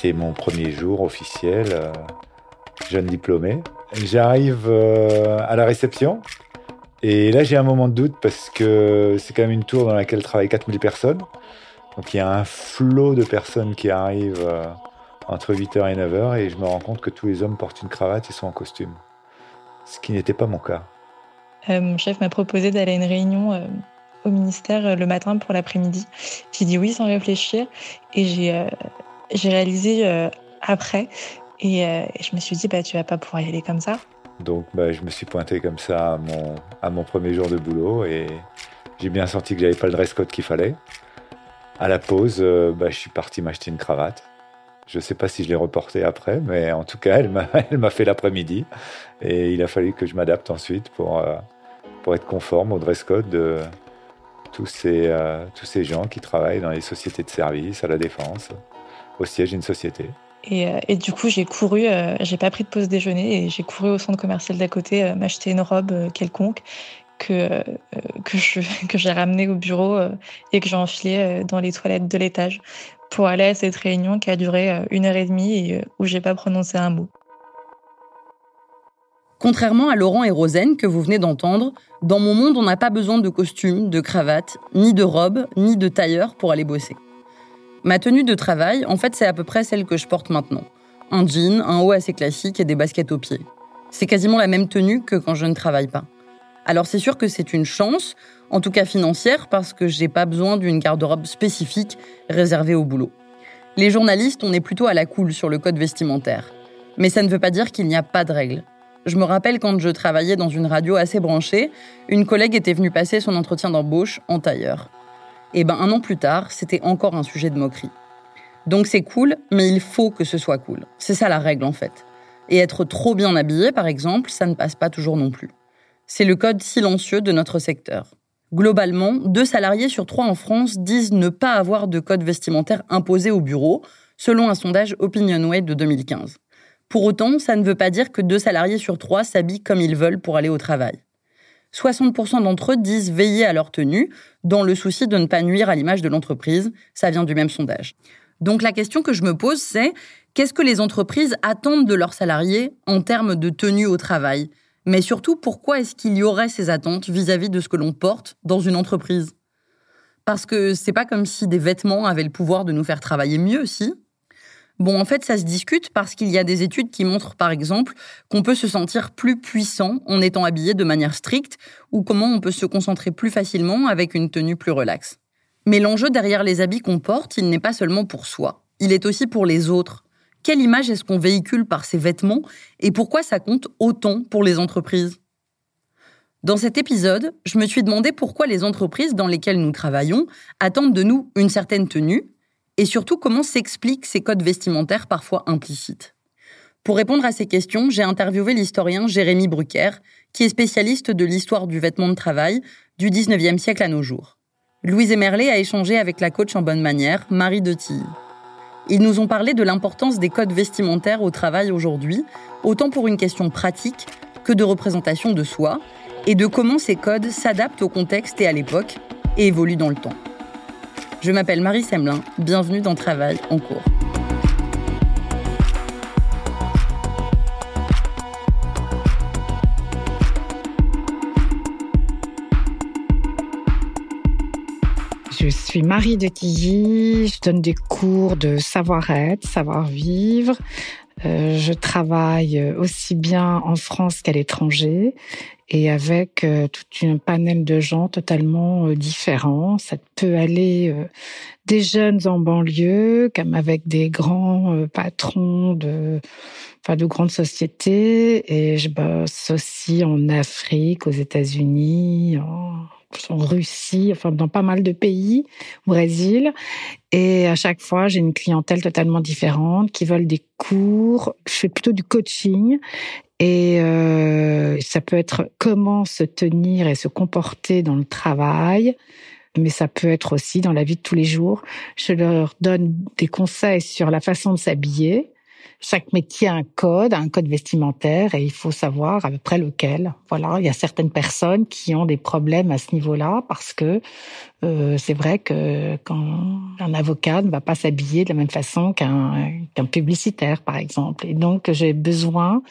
C'était mon premier jour officiel, euh, jeune diplômé. J'arrive euh, à la réception et là j'ai un moment de doute parce que c'est quand même une tour dans laquelle travaillent 4000 personnes. Donc il y a un flot de personnes qui arrivent euh, entre 8h et 9h et je me rends compte que tous les hommes portent une cravate et sont en costume. Ce qui n'était pas mon cas. mon chef m'a proposé d'aller à une réunion au ministère le matin pour l'après-midi. J'ai dit oui sans réfléchir et j'ai j'ai réalisé euh, après euh, et, je me suis dit, bah, tu vas pas pouvoir y aller comme ça. Donc bah, je me suis pointé comme ça à mon, à mon premier jour de boulot et j'ai bien senti que j'avais pas le dress code qu'il fallait. À la pause, euh, bah, je suis parti m'acheter une cravate. Je ne sais pas si je l'ai reportée après, mais en tout cas, elle m'a fait l'après-midi. Et il a fallu que je m'adapte ensuite pour, pour être conforme au dress code de tous ces, tous ces gens qui travaillent dans les sociétés de services, à la défense au siège d'une société. Et, euh, et, du coup, j'ai couru, euh, j'ai pas pris de pause déjeuner et j'ai couru au centre commercial d'à côté euh, m'acheter une robe quelconque que, que, je, que j'ai ramenée au bureau et que j'ai enfilée dans les toilettes de l'étage pour aller à cette réunion qui a duré une heure et demie et où j'ai pas prononcé un mot. Contrairement à Laurent et Rosen que vous venez d'entendre, dans mon monde, on n'a pas besoin de costume, de cravate, ni de robe, ni de tailleur pour aller bosser. Ma tenue de travail, en fait, c'est à peu près celle que je porte maintenant. Un jean, un haut assez classique et des baskets aux pieds. C'est quasiment la même tenue que quand je ne travaille pas. Alors c'est sûr que c'est une chance, en tout cas financière, parce que j'ai pas besoin d'une garde-robe spécifique réservée au boulot. Les journalistes, on est plutôt à la cool sur le code vestimentaire. Mais ça ne veut pas dire qu'il n'y a pas de règles. Je me rappelle quand je travaillais dans une radio assez branchée, une collègue était venue passer son entretien d'embauche en tailleur. Et ben un an plus tard, c'était encore un sujet de moquerie. Donc c'est cool, mais il faut que ce soit cool. C'est ça la règle en fait. Et être trop bien habillé, par exemple, ça ne passe pas toujours non plus. C'est le code silencieux de notre secteur. Globalement, deux salariés sur trois en France disent ne pas avoir de code vestimentaire imposé au bureau, selon un sondage OpinionWay de 2015. Pour autant, ça ne veut pas dire que deux salariés sur trois s'habillent comme ils veulent pour aller au travail. 60% d'entre eux disent veiller à leur tenue, dans le souci de ne pas nuire à l'image de l'entreprise. Ça vient du même sondage. Donc la question que je me pose, c'est qu'est-ce que les entreprises attendent de leurs salariés en termes de tenue au travail? Mais surtout, pourquoi est-ce qu'il y aurait ces attentes vis-à-vis de ce que l'on porte dans une entreprise? Parce que c'est pas comme si des vêtements avaient le pouvoir de nous faire travailler mieux, si Bon, en fait, ça se discute parce qu'il y a des études qui montrent, par exemple, qu'on peut se sentir plus puissant en étant habillé de manière stricte ou comment on peut se concentrer plus facilement avec une tenue plus relaxe. Mais l'enjeu derrière les habits qu'on porte, il n'est pas seulement pour soi, il est aussi pour les autres. Quelle image est-ce qu'on véhicule par ces vêtements et pourquoi ça compte autant pour les entreprises? Dans cet épisode, je me suis demandé pourquoi les entreprises dans lesquelles nous travaillons attendent de nous une certaine tenue et surtout comment s'expliquent ces codes vestimentaires parfois implicites? Pour répondre à ces questions, j'ai interviewé l'historien Jérémy Brucker, qui est spécialiste de l'histoire du vêtement de travail du 19e siècle à nos jours. Louise Emerlet a échangé avec la coach en bonne manière, Marie de Tille. Ils nous ont parlé de l'importance des codes vestimentaires au travail aujourd'hui, autant pour une question pratique que de représentation de soi, et de comment ces codes s'adaptent au contexte et à l'époque, et évoluent dans le temps. Je m'appelle Marie Semelin, bienvenue dans Travail en cours. Je suis Marie de Tilly, je donne des cours de savoir-être, savoir-vivre. Euh, je travaille aussi bien en France qu'à l'étranger et avec euh, toute une panel de gens totalement euh, différents. Ça peut aller des jeunes en banlieue comme avec des grands patrons de enfin de grandes sociétés et je bosse aussi en Afrique, aux États-Unis, en en Russie, enfin dans pas mal de pays, Brésil. Et à chaque fois, j'ai une clientèle totalement différente qui veulent des cours. Je fais plutôt du coaching. Et euh, ça peut être comment se tenir et se comporter dans le travail, mais ça peut être aussi dans la vie de tous les jours. Je leur donne des conseils sur la façon de s'habiller, chaque métier a un code, un code vestimentaire, et il faut savoir à peu près lequel. Voilà, il y a certaines personnes qui ont des problèmes à ce niveau-là parce que euh, c'est vrai que quand un avocat ne va pas s'habiller de la même façon qu'un qu'un publicitaire, par exemple. Et donc j'ai besoin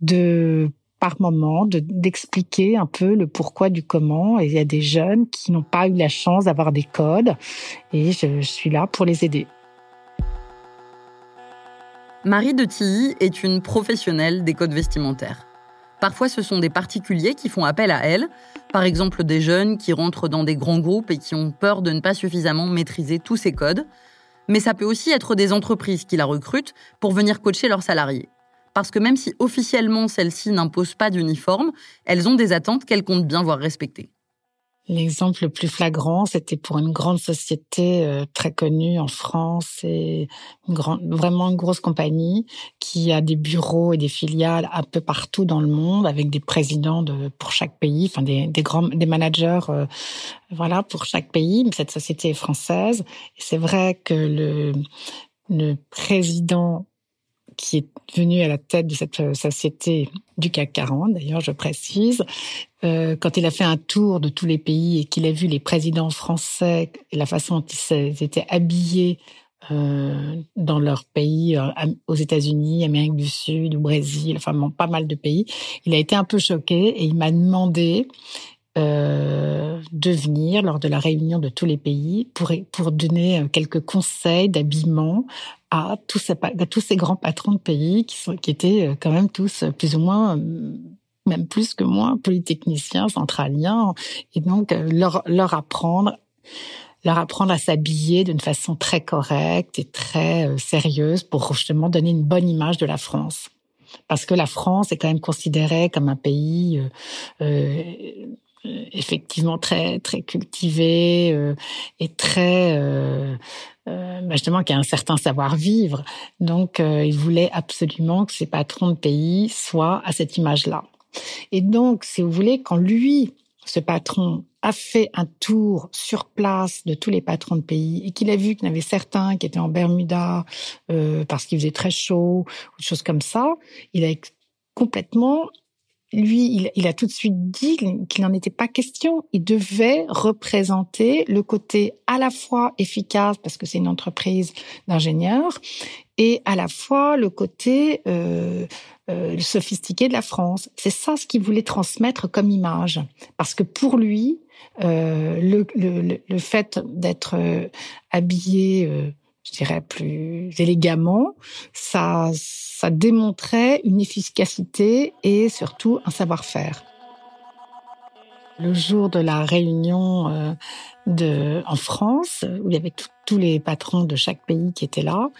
de par moment d'expliquer un peu le pourquoi du comment. Et il y a des jeunes qui n'ont pas eu la chance d'avoir des codes, et je suis là pour les aider. Marie de Tilly est une professionnelle des codes vestimentaires. Parfois, ce sont des particuliers qui font appel à elle, par exemple des jeunes qui rentrent dans des grands groupes et qui ont peur de ne pas suffisamment maîtriser tous ces codes. Mais ça peut aussi être des entreprises qui la recrutent pour venir coacher leurs salariés. Parce que même si officiellement celles-ci n'imposent pas d'uniforme, elles ont des attentes qu'elles comptent bien voir respectées. L'exemple le plus flagrant, c'était pour une grande société euh, très connue en France et une grande, vraiment une grosse compagnie qui a des bureaux et des filiales un peu partout dans le monde avec des présidents de pour chaque pays, enfin des, des grands des managers euh, voilà pour chaque pays. Mais cette société est française c'est vrai que le le président qui est venu à la tête de cette euh, société du CAC 40, d'ailleurs, je précise, euh, quand il a fait un tour de tous les pays et qu'il a vu les présidents français et la façon dont ils étaient habillés euh, dans leur pays, aux États-Unis, Amérique du Sud, au Brésil, enfin pas mal de pays, il a été un peu choqué et il m'a demandé de venir lors de la réunion de tous les pays pour, donner quelques conseils d'habillement tous, ces, grands patrons de pays qui, étaient euh, quand même tous plus ou moins même plus que moi, polytechniciens, centraliens, et donc leur, apprendre leur apprendre à s'habiller d'une façon très correcte et très sérieuse pour justement donner une bonne image de la France. Parce que la France est quand même considérée comme un pays euh, euh, effectivement très très cultivé euh, et très euh, euh, bah, justement qui a un certain savoir-vivre. Donc il voulait absolument que ses patrons de pays soient à cette image-là. Et donc, si vous voulez, quand lui, ce patron, a fait un tour sur place de tous les patrons de pays et qu'il a vu qu'il y en avait certains qui étaient en Bermuda euh, parce qu'il faisait très chaud ou des choses comme ça, il a complètement lui, il, a tout de suite dit qu'il n'en était pas question. Il devait représenter le côté à la fois efficace, parce que c'est une entreprise d'ingénieurs, et à la fois le côté euh, euh, sophistiqué de la France. C'est ça ce qu'il voulait transmettre comme image. Parce que pour lui, euh, le, fait d'être habillé je dirais plus élégamment, ça, démontrait une efficacité et surtout un savoir-faire. Le jour de la réunion euh, en France, où il y avait tous les patrons de chaque pays qui étaient là.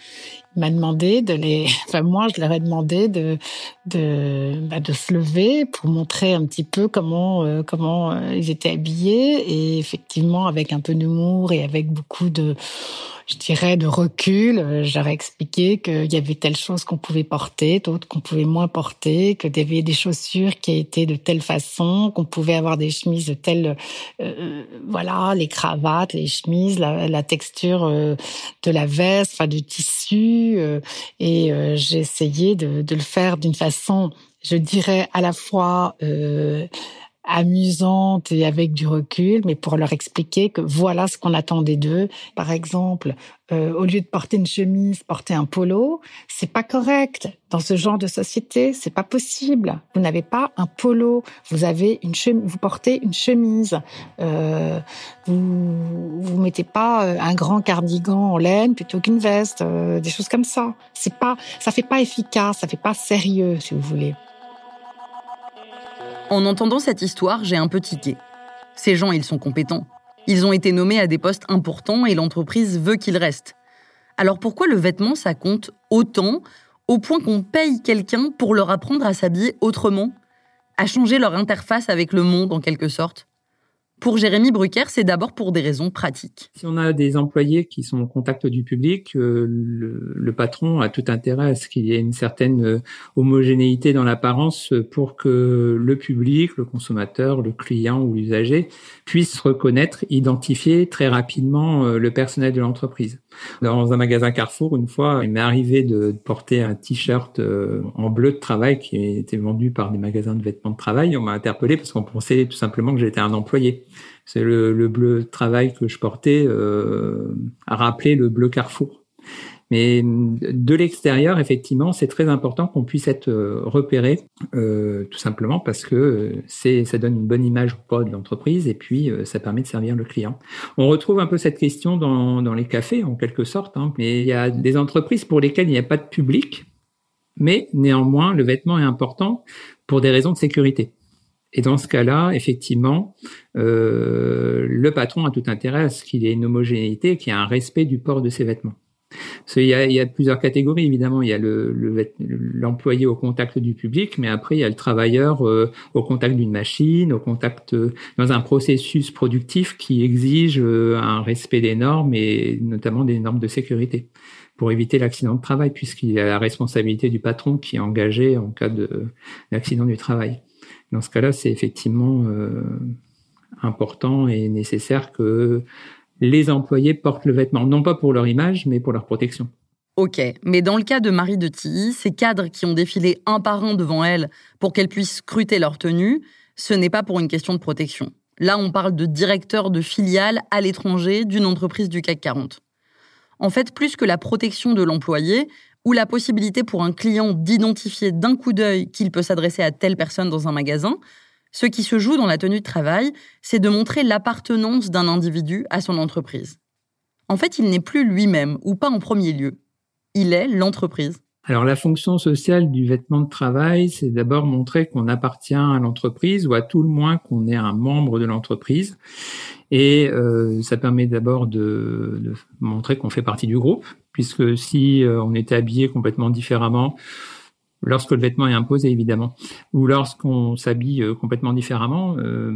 M'a demandé de les, enfin moi je leur ai demandé de bah, de se lever pour montrer un petit peu comment euh, comment euh, ils étaient habillés et effectivement avec un peu d'humour et avec beaucoup de je dirais, de recul. Euh, j'aurais expliqué qu'il y avait telle chose qu'on pouvait porter, d'autres qu'on pouvait moins porter, que y avait des chaussures qui étaient de telle façon, qu'on pouvait avoir des chemises de telle, voilà, les cravates, les chemises, la, texture de la veste, enfin du tissu. Et j'ai essayé de, le faire d'une façon, je dirais, à la fois amusante et avec du recul, mais pour leur expliquer que voilà ce qu'on attendait d'eux. Par exemple, euh, au lieu de porter une chemise, porter un polo, c'est pas correct dans ce genre de société. C'est pas possible. Vous n'avez pas un polo, vous avez une chemise, vous portez une chemise. Euh, vous vous mettez pas euh, un grand cardigan en laine plutôt qu'une veste, euh, des choses comme ça. C'est pas, ça fait pas efficace, ça fait pas sérieux, si vous voulez. En entendant cette histoire, j'ai un peu tiqué. Ces gens, ils sont compétents. Ils ont été nommés à des postes importants et l'entreprise veut qu'ils restent. Alors pourquoi le vêtement, ça compte autant, au point qu'on paye quelqu'un pour leur apprendre à s'habiller autrement? À changer leur interface avec le monde en quelque sorte? Pour Jérémy Brucker, c'est d'abord pour des raisons pratiques. Si on a des employés qui sont au contact du public, euh, le, patron a tout intérêt à ce qu'il y ait une certaine euh, homogénéité dans l'apparence pour que le public, le consommateur, le client ou l'usager puisse reconnaître, identifier très rapidement euh, le personnel de l'entreprise. Dans un magasin Carrefour, une fois, il m'est arrivé de porter un t-shirt en bleu de travail qui était vendu par des magasins de vêtements de travail. On m'a interpellé parce qu'on pensait tout simplement que j'étais un employé. C'est le, le, bleu travail que je portais euh, à rappeler le bleu Carrefour. Mais de l'extérieur, effectivement, c'est très important qu'on puisse être euh, repéré, euh, tout simplement parce que c'est ça donne une bonne image au pas de l'entreprise et puis euh, ça permet de servir le client. On retrouve un peu cette question dans, les cafés, en quelque sorte. Hein, mais il y a des entreprises pour lesquelles il n'y a pas de public, mais néanmoins, le vêtement est important pour des raisons de sécurité. Et dans ce cas-là, effectivement, euh, le patron a tout intérêt à ce qu'il ait une homogénéité, qu'il y ait un respect du port de ses vêtements. Il, y a, plusieurs catégories, évidemment. Il y a l'employé le, au contact du public, mais après, il y a le travailleur euh, au contact d'une machine, au contact euh, dans un processus productif qui exige euh, un respect des normes et notamment des normes de sécurité pour éviter l'accident de travail, puisqu'il y a la responsabilité du patron qui est engagé en cas d'accident du travail. Dans ce cas-là, c'est effectivement important et nécessaire que les employés portent le vêtement, non pas pour leur image, mais pour leur protection. Ok, mais dans le cas de Marie de Tilly, ces cadres qui ont défilé un par un devant elle pour qu'elle puisse scruter leur tenue, ce n'est pas pour une question de protection. Là, on parle de directeur de filiale à l'étranger d'une entreprise du CAC 40. En fait, plus que la protection de l'employé, ou la possibilité pour un client d'identifier d'un coup d'œil qu'il peut s'adresser à telle personne dans un magasin, ce qui se joue dans la tenue de travail, c'est de montrer l'appartenance d'un individu à son entreprise. En fait, il n'est plus lui-même, ou pas en premier lieu. Il est l'entreprise. Alors la fonction sociale du vêtement de travail, c'est d'abord montrer qu'on appartient à l'entreprise, ou à tout le moins qu'on est un membre de l'entreprise. Et euh, ça permet d'abord de, de, montrer qu'on fait partie du groupe, puisque si euh, on était habillé complètement différemment, lorsque le vêtement est imposé évidemment, ou lorsqu'on s'habille euh, complètement différemment, euh,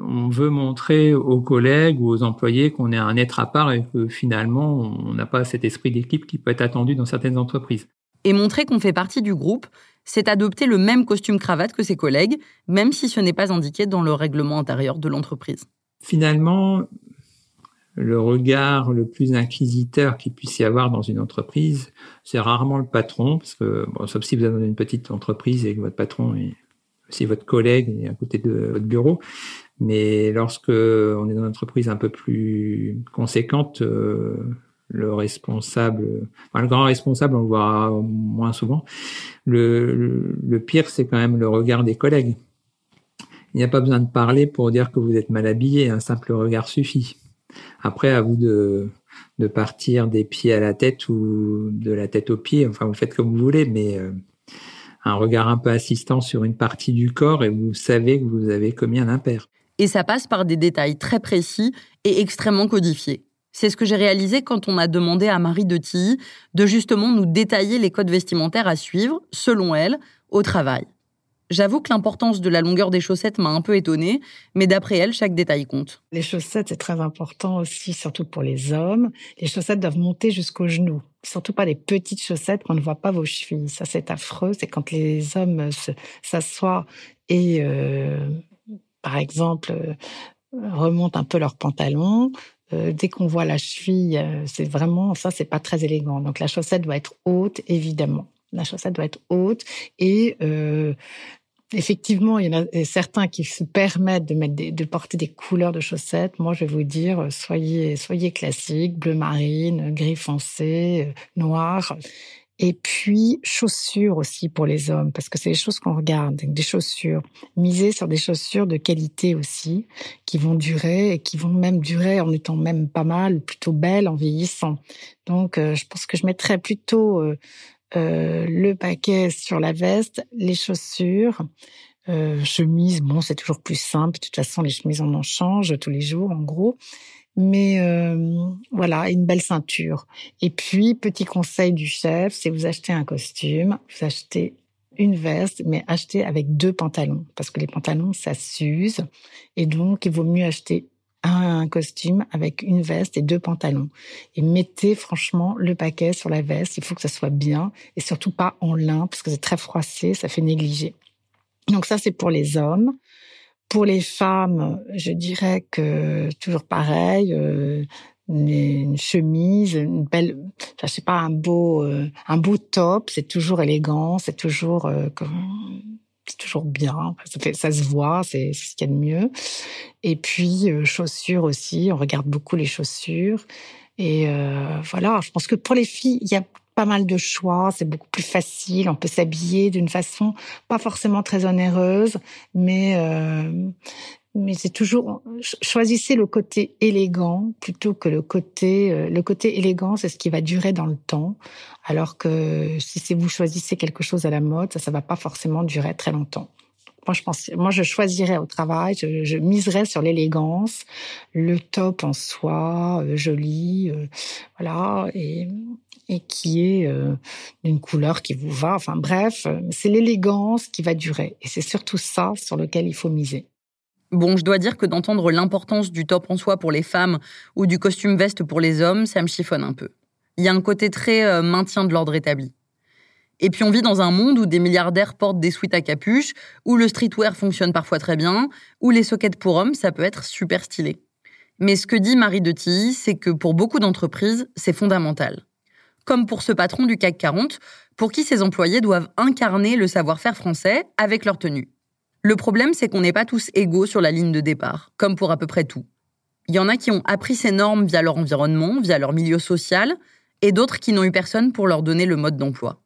on veut montrer aux collègues ou aux employés qu'on est un être à part et que finalement on n'a pas cet esprit d'équipe qui peut être attendu dans certaines entreprises. Et montrer qu'on fait partie du groupe, c'est adopter le même costume cravate que ses collègues, même si ce n'est pas indiqué dans le règlement intérieur de l'entreprise finalement, le regard le plus inquisiteur qu'il puisse y avoir dans une entreprise, c'est rarement le patron, parce que, bon, sauf si vous êtes dans une petite entreprise et que votre patron est aussi votre collègue est à côté de votre bureau. Mais lorsque on est dans une entreprise un peu plus conséquente, euh, le responsable, enfin, le grand responsable, on le voit moins souvent. Le, le pire, c'est quand même le regard des collègues. Il n'y a pas besoin de parler pour dire que vous êtes mal habillé, un simple regard suffit. Après, à vous de, partir des pieds à la tête ou de la tête aux pieds, enfin vous faites comme vous voulez, mais euh, un regard un peu assistant sur une partie du corps et vous savez que vous avez commis un impair. Et ça passe par des détails très précis et extrêmement codifiés. C'est ce que j'ai réalisé quand on a demandé à Marie de Tilly de justement nous détailler les codes vestimentaires à suivre, selon elle, au travail. J'avoue que l'importance de la longueur des chaussettes m'a un peu étonnée, mais d'après elle, chaque détail compte. Les chaussettes, c'est très important aussi, surtout pour les hommes. Les chaussettes doivent monter jusqu'aux genoux. Surtout pas les petites chaussettes qu'on ne voit pas vos chevilles. Ça, c'est affreux. C'est quand les hommes s'assoient et, euh, par exemple, euh, remontent un peu leurs pantalons. Euh, dès qu'on voit la cheville, c'est vraiment ça, c'est pas très élégant. Donc la chaussette doit être haute, évidemment. La chaussette doit être haute et effectivement, il y en a certains qui se permettent de mettre de porter des couleurs de chaussettes. Moi, je vais vous dire, soyez soyez classique, bleu marine, gris foncé, euh, noir. Et puis, chaussures aussi pour les hommes, parce que c'est les choses qu'on regarde. Des chaussures. Miser sur des chaussures de qualité aussi, qui vont durer et qui vont même durer en étant même pas mal, plutôt belles en vieillissant. Donc, euh, je pense que je mettrais plutôt euh, le paquet sur la veste, les chaussures, euh, chemise. Bon, c'est toujours plus simple. De toute façon, les chemises on en change tous les jours, en gros. Mais euh, voilà, une belle ceinture. Et puis, petit conseil du chef, c'est vous achetez un costume, vous achetez une veste, mais achetez avec deux pantalons, parce que les pantalons, ça s'use. Et donc, il vaut mieux acheter un costume avec une veste et deux pantalons. Et mettez franchement le paquet sur la veste. Il faut que ça soit bien et surtout pas en lin parce que c'est très froissé, ça fait négliger. Donc ça, c'est pour les hommes. Pour les femmes, je dirais que toujours pareil, euh, une chemise, une belle, je sais pas, un beau, euh, un beau top, c'est toujours élégant, c'est toujours euh, c'est toujours bien. Ça, se voit, c'est ce qu'il y a de mieux. Et puis euh, chaussures aussi, on regarde beaucoup les chaussures. Et euh, voilà, je pense que pour les filles, il y a pas mal de choix, c'est beaucoup plus facile, on peut s'habiller d'une façon pas forcément très onéreuse, mais euh, mais c'est toujours choisissez le côté élégant plutôt que le côté euh, le côté élégant c'est ce qui va durer dans le temps alors que si vous choisissez quelque chose à la mode ça ça va pas forcément durer très longtemps moi je pense moi je choisirais au travail je, miserais sur l'élégance le top en soie euh, joli euh, voilà et qui est d'une couleur qui vous va. Enfin bref, c'est l'élégance qui va durer. Et c'est surtout ça sur lequel il faut miser. Bon, je dois dire que d'entendre l'importance du top en soie pour les femmes ou du costume veste pour les hommes, ça me chiffonne un peu. Il y a un côté très euh, maintien de l'ordre établi. Et puis on vit dans un monde où des milliardaires portent des suites à capuche, où le streetwear fonctionne parfois très bien, où les sockets pour hommes, ça peut être super stylé. Mais ce que dit Marie de Tilly, c'est que pour beaucoup d'entreprises, c'est fondamental. Comme pour ce patron du CAC 40, pour qui ses employés doivent incarner le savoir-faire français avec leur tenue. Le problème, c'est qu'on n'est pas tous égaux sur la ligne de départ, comme pour à peu près tout. Il y en a qui ont appris ces normes via leur environnement, via leur milieu social, et d'autres qui n'ont eu personne pour leur donner le mode d'emploi.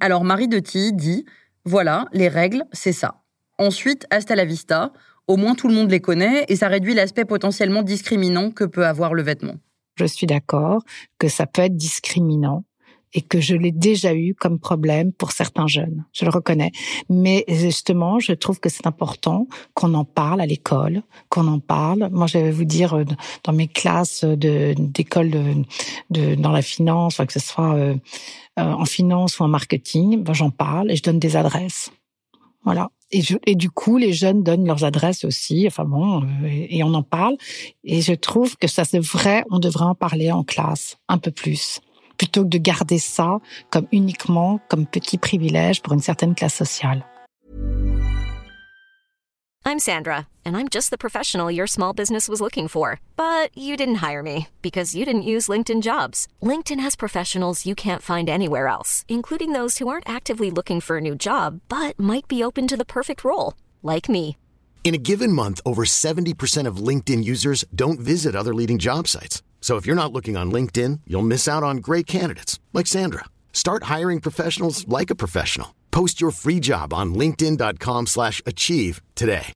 Alors Marie de Tilly dit voilà, les règles, c'est ça. Ensuite, hasta la vista, au moins tout le monde les connaît et ça réduit l'aspect potentiellement discriminant que peut avoir le vêtement. Je suis d'accord que ça peut être discriminant et que je l'ai déjà eu comme problème pour certains jeunes. Je le reconnais. Mais justement, je trouve que c'est important qu'on en parle à l'école, qu'on en parle. Moi, je vais vous dire, euh, dans mes classes d'école de, de, dans la finance, que ce soit euh, euh, en finance ou en marketing, ben, j'en parle et je donne des adresses. Voilà. Et, du coup, les jeunes donnent leurs adresses aussi. Enfin bon, et, et on en parle. Et je trouve que ça devrait, on devrait en parler en classe un peu plus plutôt que de garder ça comme uniquement comme petit privilège pour une certaine classe sociale. I'm Sandra, and I'm just the professional your small business was looking for. But you didn't hire me because you didn't use LinkedIn jobs. LinkedIn has professionals you can't find anywhere else, including those who aren't actively looking for a new job but might be open to the perfect role, like me. In a given month, over 70% of LinkedIn users don't visit other leading job sites. So if you're not looking on LinkedIn, you'll miss out on great candidates like Sandra. Start hiring professionals like a professional. Post your free job on linkedin.com/achieve today.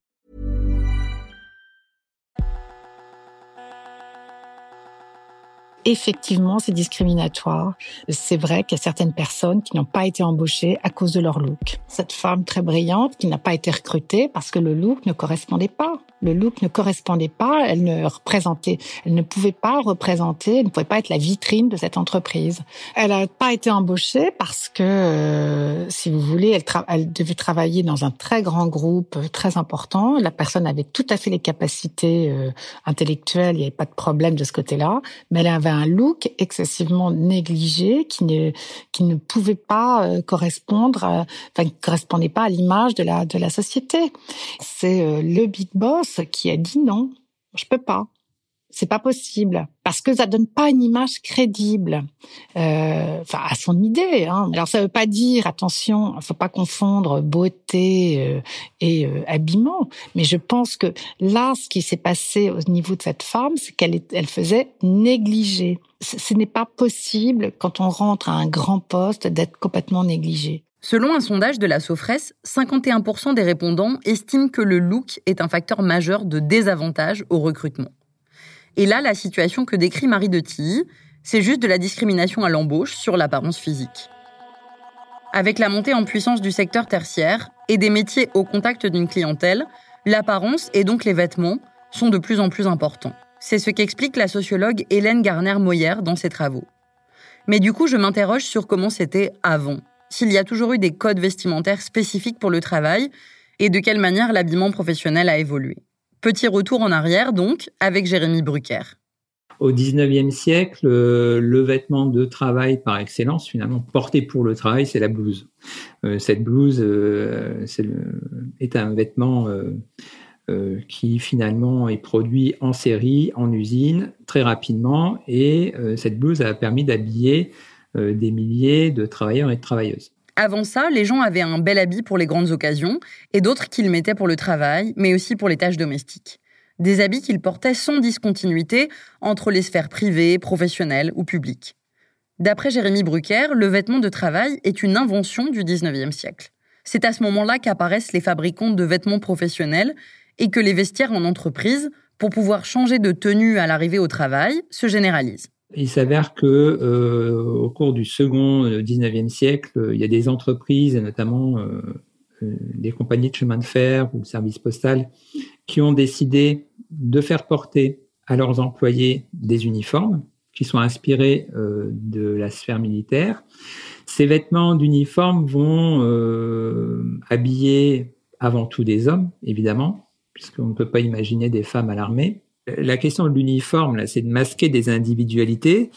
effectivement, c'est discriminatoire. C'est vrai qu'il y a certaines personnes qui n'ont pas été embauchées à cause de leur look. Cette femme très brillante qui n'a pas été recrutée parce que le look ne correspondait pas. Le look ne correspondait pas, elle ne représentait, elle ne pouvait pas représenter, elle ne pouvait pas être la vitrine de cette entreprise. Elle n'a pas été embauchée parce que, euh, si vous voulez, elle, devait travailler dans un très grand groupe, euh, très important. La personne avait tout à fait les capacités euh, intellectuelles, il n'y avait pas de problème de ce côté-là, mais elle avait un look excessivement négligé qui ne ne pouvait pas correspondre, enfin qui correspondait pas à l'image de la société. C'est le big boss qui a dit non, je peux pas c'est pas possible parce que ça donne pas une image crédible, euh, enfin à son idée. Hein. Alors ça veut pas dire attention, faut pas confondre beauté euh, et euh, habillement, mais je pense que là, ce qui s'est passé au niveau de cette femme, c'est qu'elle elle faisait négliger. Ce n'est pas possible quand on rentre à un grand poste d'être complètement négligé. Selon un sondage de la Sofres, 51% des répondants estiment que le look est un facteur majeur de désavantage au recrutement. Et là, la situation que décrit Marie de Tilly, c'est juste de la discrimination à l'embauche sur l'apparence physique. Avec la montée en puissance du secteur tertiaire et des métiers au contact d'une clientèle, l'apparence et donc les vêtements sont de plus en plus importants. C'est ce qu'explique la sociologue Hélène Garner-Moyer dans ses travaux. Mais du coup, je m'interroge sur comment c'était avant, s'il y a toujours eu des codes vestimentaires spécifiques pour le travail et de quelle manière l'habillement professionnel a évolué. Petit retour en arrière donc avec Jérémy Brucker. Au XIXe siècle, euh, le vêtement de travail par excellence, finalement porté pour le travail, c'est la blouse. Euh, cette blouse euh, est, un vêtement qui finalement est produit en série, en usine, très rapidement, et cette blouse a permis d'habiller des milliers de travailleurs et de travailleuses. Avant ça, les gens avaient un bel habit pour les grandes occasions et d'autres qu'ils mettaient pour le travail, mais aussi pour les tâches domestiques. Des habits qu'ils portaient sans discontinuité entre les sphères privées, professionnelles ou publiques. D'après Jérémy Brucker, le vêtement de travail est une invention du 19e siècle. C'est à ce moment-là qu'apparaissent les fabricants de vêtements professionnels et que les vestiaires en entreprise, pour pouvoir changer de tenue à l'arrivée au travail, se généralisent. Il s'avère que euh, au cours du second 19e euh, siècle, il y a des entreprises, et notamment euh, des compagnies de chemin de fer ou services postal, qui ont décidé de faire porter à leurs employés des uniformes qui sont inspirés de la sphère militaire. Ces vêtements d'uniforme vont habiller avant tout des hommes, évidemment, puisqu'on ne peut pas imaginer des femmes à l'armée la question de l'uniforme, là, c'est de masquer des individualités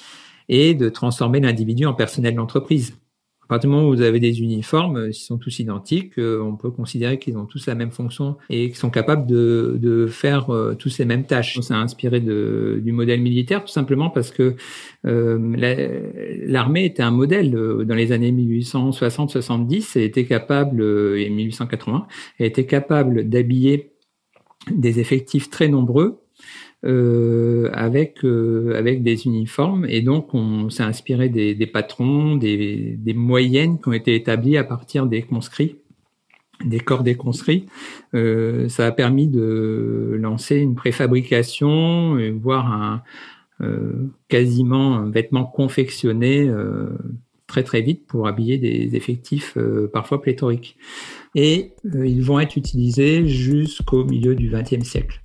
et de transformer l'individu en personnel d'entreprise. À partir du moment où vous avez des uniformes, euh, s'ils sont tous identiques, euh, on peut considérer qu'ils ont tous la même fonction et qu'ils sont capables de, de faire euh, tous les mêmes tâches. C'est inspiré de, du modèle militaire tout simplement parce que l'armée était un modèle dans les années 1860-70. Elle était capable, et 1880, elle était capable d'habiller des effectifs très nombreux euh, avec euh, avec des uniformes et donc on s'est inspiré des, des patrons, des, des, moyennes qui ont été établies à partir des conscrits, des corps des conscrits. Euh, ça a permis de lancer une préfabrication, voire un euh, quasiment un vêtement confectionné très très vite pour habiller des effectifs parfois pléthoriques. Et ils vont être utilisés jusqu'au milieu du XXe siècle.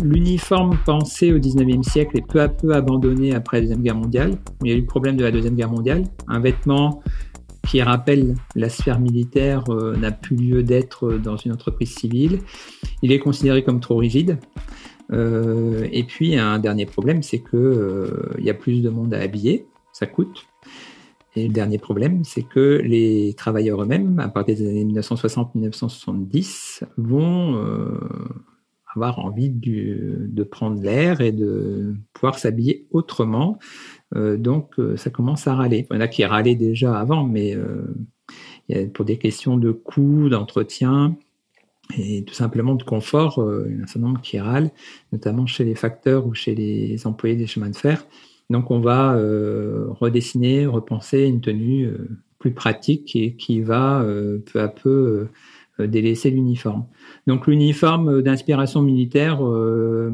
L'uniforme pensé au 19e siècle est peu à peu abandonné après la Deuxième Guerre mondiale. Il y a eu le problème de la Deuxième Guerre mondiale. Un vêtement qui rappelle la sphère militaire euh, n'a plus lieu d'être dans une entreprise civile. Il est considéré comme trop rigide. Euh, et puis un dernier problème, c'est que euh, y a plus de monde à habiller, ça coûte. Et le dernier problème, c'est que les travailleurs eux-mêmes, à partir des années 1960-1970, vont avoir envie de prendre l'air et de pouvoir s'habiller autrement. Euh, donc, euh, ça commence à râler. Il y en a qui râlaient déjà avant, mais euh, pour des questions de coût, d'entretien et tout simplement de confort, il y a un certain nombre qui râlent, notamment chez les facteurs ou chez les employés des chemins de fer. Donc, on va redessiner, repenser une tenue plus pratique et qui va peu à peu délaisser l'uniforme. Donc l'uniforme d'inspiration militaire, euh,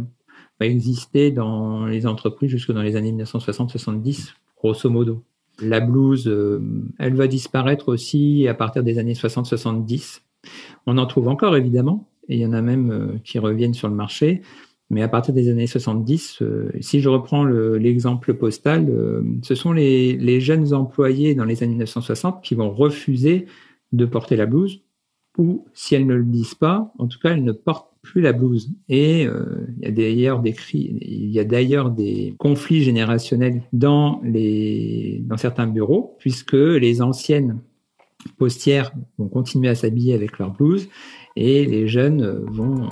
existé dans les entreprises jusque dans les années 1960-70, grosso modo. La blouse, euh, elle va disparaître aussi à partir des années 60-70. On en trouve encore évidemment, et il y en a même euh, qui reviennent sur le marché. Mais à partir des années 70, euh, si je reprends l'exemple postal, ce sont les, jeunes employés dans les années 1960 qui vont refuser de porter la blouse, ou si elles ne le disent pas, en tout cas, elles ne portent plus la blouse. Et euh, il y a d'ailleurs des conflits générationnels dans certains bureaux, puisque les anciennes postières vont continuer à s'habiller avec leur blouse et les jeunes vont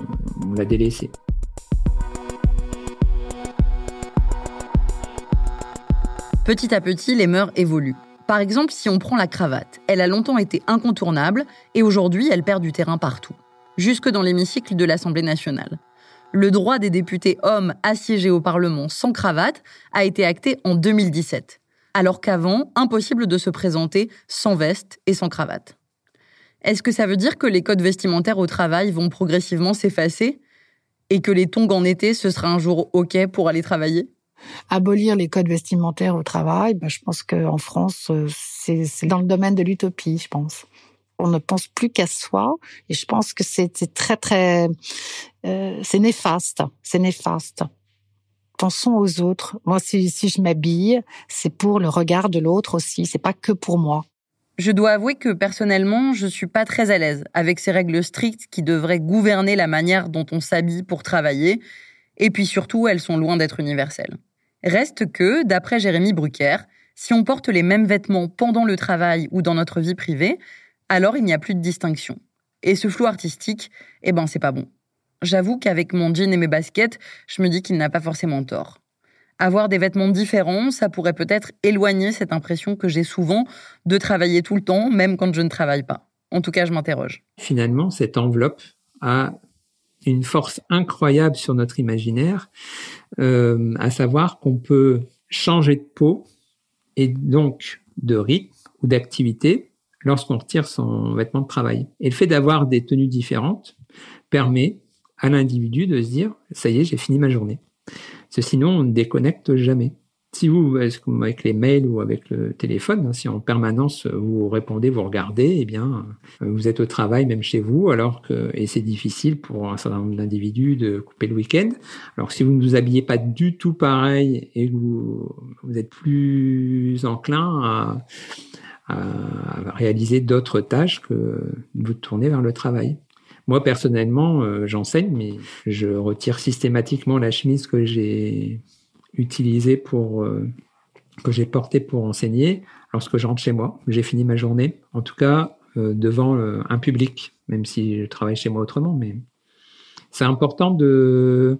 la délaisser. Petit à petit, les mœurs évoluent. Par exemple, si on prend la cravate, elle a longtemps été incontournable et aujourd'hui, elle perd du terrain partout jusque dans l'hémicycle de l'Assemblée nationale. Le droit des députés hommes à siéger au Parlement sans cravate a été acté en 2017, alors qu'avant, impossible de se présenter sans veste et sans cravate. Est-ce que ça veut dire que les codes vestimentaires au travail vont progressivement s'effacer et que les tongs en été, ce sera un jour OK pour aller travailler? Abolir les codes vestimentaires au travail, ben, je pense qu'en France, euh, c'est dans le domaine de l'utopie, je pense on ne pense plus qu'à soi. Et je pense que c'est très, très... Euh, c'est néfaste. C'est néfaste. Pensons aux autres. Moi, si, si je m'habille, c'est pour le regard de l'autre aussi. C'est pas que pour moi. Je dois avouer que personnellement, je suis pas très à l'aise avec ces règles strictes qui devraient gouverner la manière dont on s'habille pour travailler. Et puis surtout, elles sont loin d'être universelles. Reste que, d'après Jérémy Brucker, si on porte les mêmes vêtements pendant le travail ou dans notre vie privée, alors il n'y a plus de distinction. Et ce flou artistique, eh ben c'est pas bon. J'avoue qu'avec mon jean et mes baskets, je me dis qu'il n'a pas forcément tort. Avoir des vêtements différents, ça pourrait peut-être éloigner cette impression que j'ai souvent de travailler tout le temps, même quand je ne travaille pas. En tout cas, je m'interroge. Finalement, cette enveloppe a une force incroyable sur notre imaginaire, euh, à savoir qu'on peut changer de peau et donc de rythme ou d'activité lorsqu'on retire son vêtement de travail. Et le fait d'avoir des tenues différentes permet à l'individu de se dire, ça y est, j'ai fini ma journée. Parce que sinon, on ne déconnecte jamais. Si vous, avec les mails ou avec le téléphone, hein, si en permanence vous répondez, vous regardez, eh bien, euh, vous êtes au travail même chez vous, alors que, et c'est difficile pour un certain nombre d'individus de couper le week-end. Alors si vous ne vous habillez pas du tout pareil et que vous, vous êtes plus enclin à, à réaliser d'autres tâches que vous tourner vers le travail. Moi, personnellement, euh, j'enseigne, mais je retire systématiquement la chemise que j'ai utilisée pour, euh, que j'ai portée pour enseigner lorsque je rentre chez moi. J'ai fini ma journée, en tout cas, euh, devant un public, même si je travaille chez moi autrement, mais c'est important de,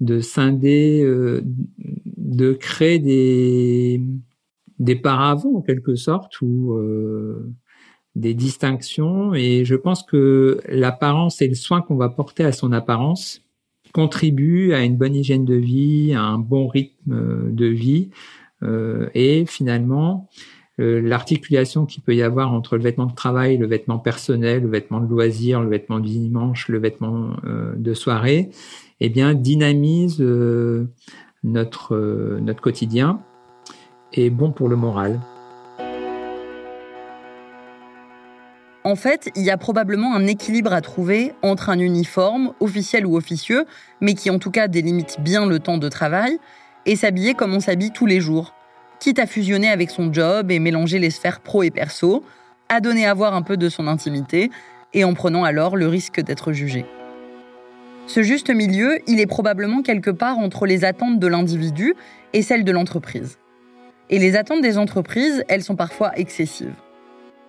de scinder, de créer des, des paravents en quelque sorte ou euh, des distinctions et je pense que l'apparence et le soin qu'on va porter à son apparence contribuent à une bonne hygiène de vie, à un bon rythme de vie euh, et finalement euh, l'articulation qu'il peut y avoir entre le vêtement de travail, le vêtement personnel, le vêtement de loisir, le vêtement du dimanche, le vêtement de soirée, eh bien dynamise notre notre quotidien et bon pour le moral. En fait, il y a probablement un équilibre à trouver entre un uniforme, officiel ou officieux, mais qui en tout cas délimite bien le temps de travail, et s'habiller comme on s'habille tous les jours, quitte à fusionner avec son job et mélanger les sphères pro et perso, à donner à voir un peu de son intimité, et en prenant alors le risque d'être jugé. Ce juste milieu, il est probablement quelque part entre les attentes de l'individu et celles de l'entreprise. Et les attentes des entreprises, elles sont parfois excessives.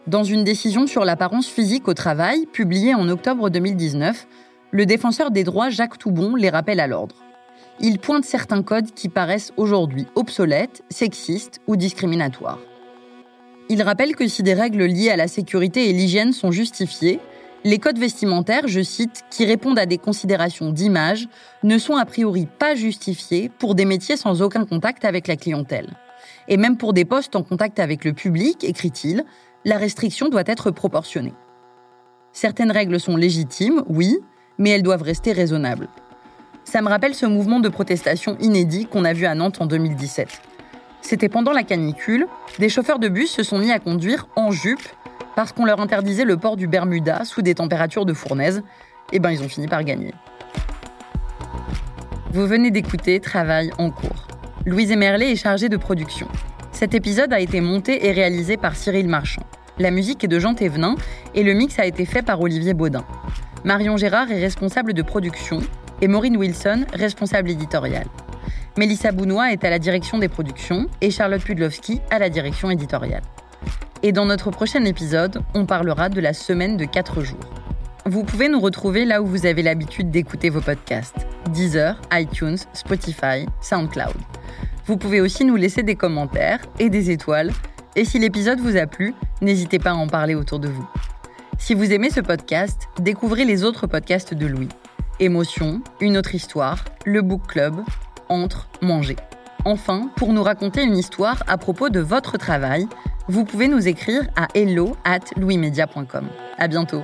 Dans une décision sur l'apparence physique au travail, publiée en octobre 2019, le défenseur des droits Jacques Toubon les rappelle à l'ordre. Il pointe certains codes qui paraissent aujourd'hui obsolètes, sexistes ou discriminatoires. Il rappelle que si des règles liées à la sécurité et l'hygiène sont justifiées, les codes vestimentaires, je cite, qui répondent à des considérations d'image, ne sont a priori pas justifiés pour des métiers sans aucun contact avec la clientèle. Et même pour des postes en contact avec le public, écrit-il, la restriction doit être proportionnée. Certaines règles sont légitimes, oui, mais elles doivent rester raisonnables. Ça me rappelle ce mouvement de protestation inédit qu'on a vu à Nantes en 2017. C'était pendant la canicule, des chauffeurs de bus se sont mis à conduire en jupe parce qu'on leur interdisait le port du Bermuda sous des températures de fournaise. Et eh ben ils ont fini par gagner. Vous venez d'écouter Travail en cours. Louise Emerlet est chargée de production. Cet épisode a été monté et réalisé par Cyril Marchand. La musique est de Jean Thévenin et le mix a été fait par Olivier Baudin. Marion Gérard est responsable de production et Maureen Wilson, responsable éditoriale. Mélissa Bounois est à la direction des productions et Charlotte Pudlowski à la direction éditoriale. Et dans notre prochain épisode, on parlera de la semaine de 4 jours. Vous pouvez nous retrouver là où vous avez l'habitude d'écouter vos podcasts Deezer, iTunes, Spotify, SoundCloud. Vous pouvez aussi nous laisser des commentaires et des étoiles. Et si l'épisode vous a plu, n'hésitez pas à en parler autour de vous. Si vous aimez ce podcast, découvrez les autres podcasts de Louis. Émotion, Une autre histoire, Le Book Club, Entre, Manger. Enfin, pour nous raconter une histoire à propos de votre travail, vous pouvez nous écrire à hello at louismedia.com. À bientôt.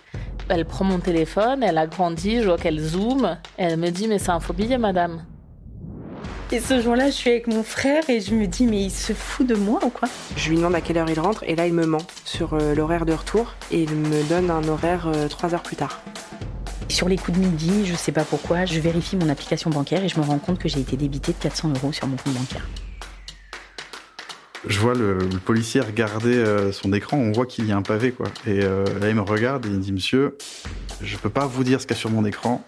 elle prend mon téléphone, elle agrandit, je vois qu'elle zoome. Elle me dit, mais c'est un faux billet, madame. Et ce jour-là, je suis avec mon frère et je me dis, mais il se fout de moi ou quoi? Je lui demande à quelle heure il rentre et là, il me ment sur euh, l'horaire de retour et il me donne un horaire euh, trois heures plus tard. Sur les coups de midi, je sais pas pourquoi, je vérifie mon application bancaire et je me rends compte que j'ai été débité de 400 euros sur mon compte bancaire. Je vois le, policier regarder euh, son écran, on voit qu'il y a un pavé, quoi. Et euh, là, il me regarde et il me dit, monsieur, je peux pas vous dire ce qu'il y a sur mon écran.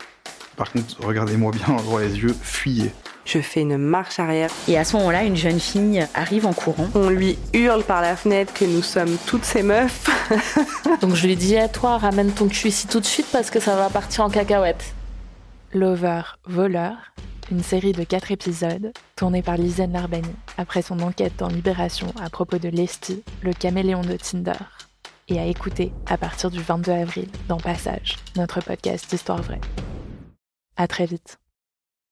Par contre, regardez-moi bien droit les yeux, fuyez. Je fais une marche arrière. Et à ce moment-là, une jeune fille arrive en courant. On lui hurle par la fenêtre que nous sommes toutes ces meufs. Donc je lui dis à toi, ramène ton cul ici tout de suite parce que ça va partir en cacahuète. Lover, voleur, une série de quatre épisodes tournée par Lisanne Larbani après son enquête dans Libération à propos de Lesty, le caméléon de Tinder, et à écouter à partir du 22 avril dans Passage, notre podcast d'Histoire vraie. À très vite.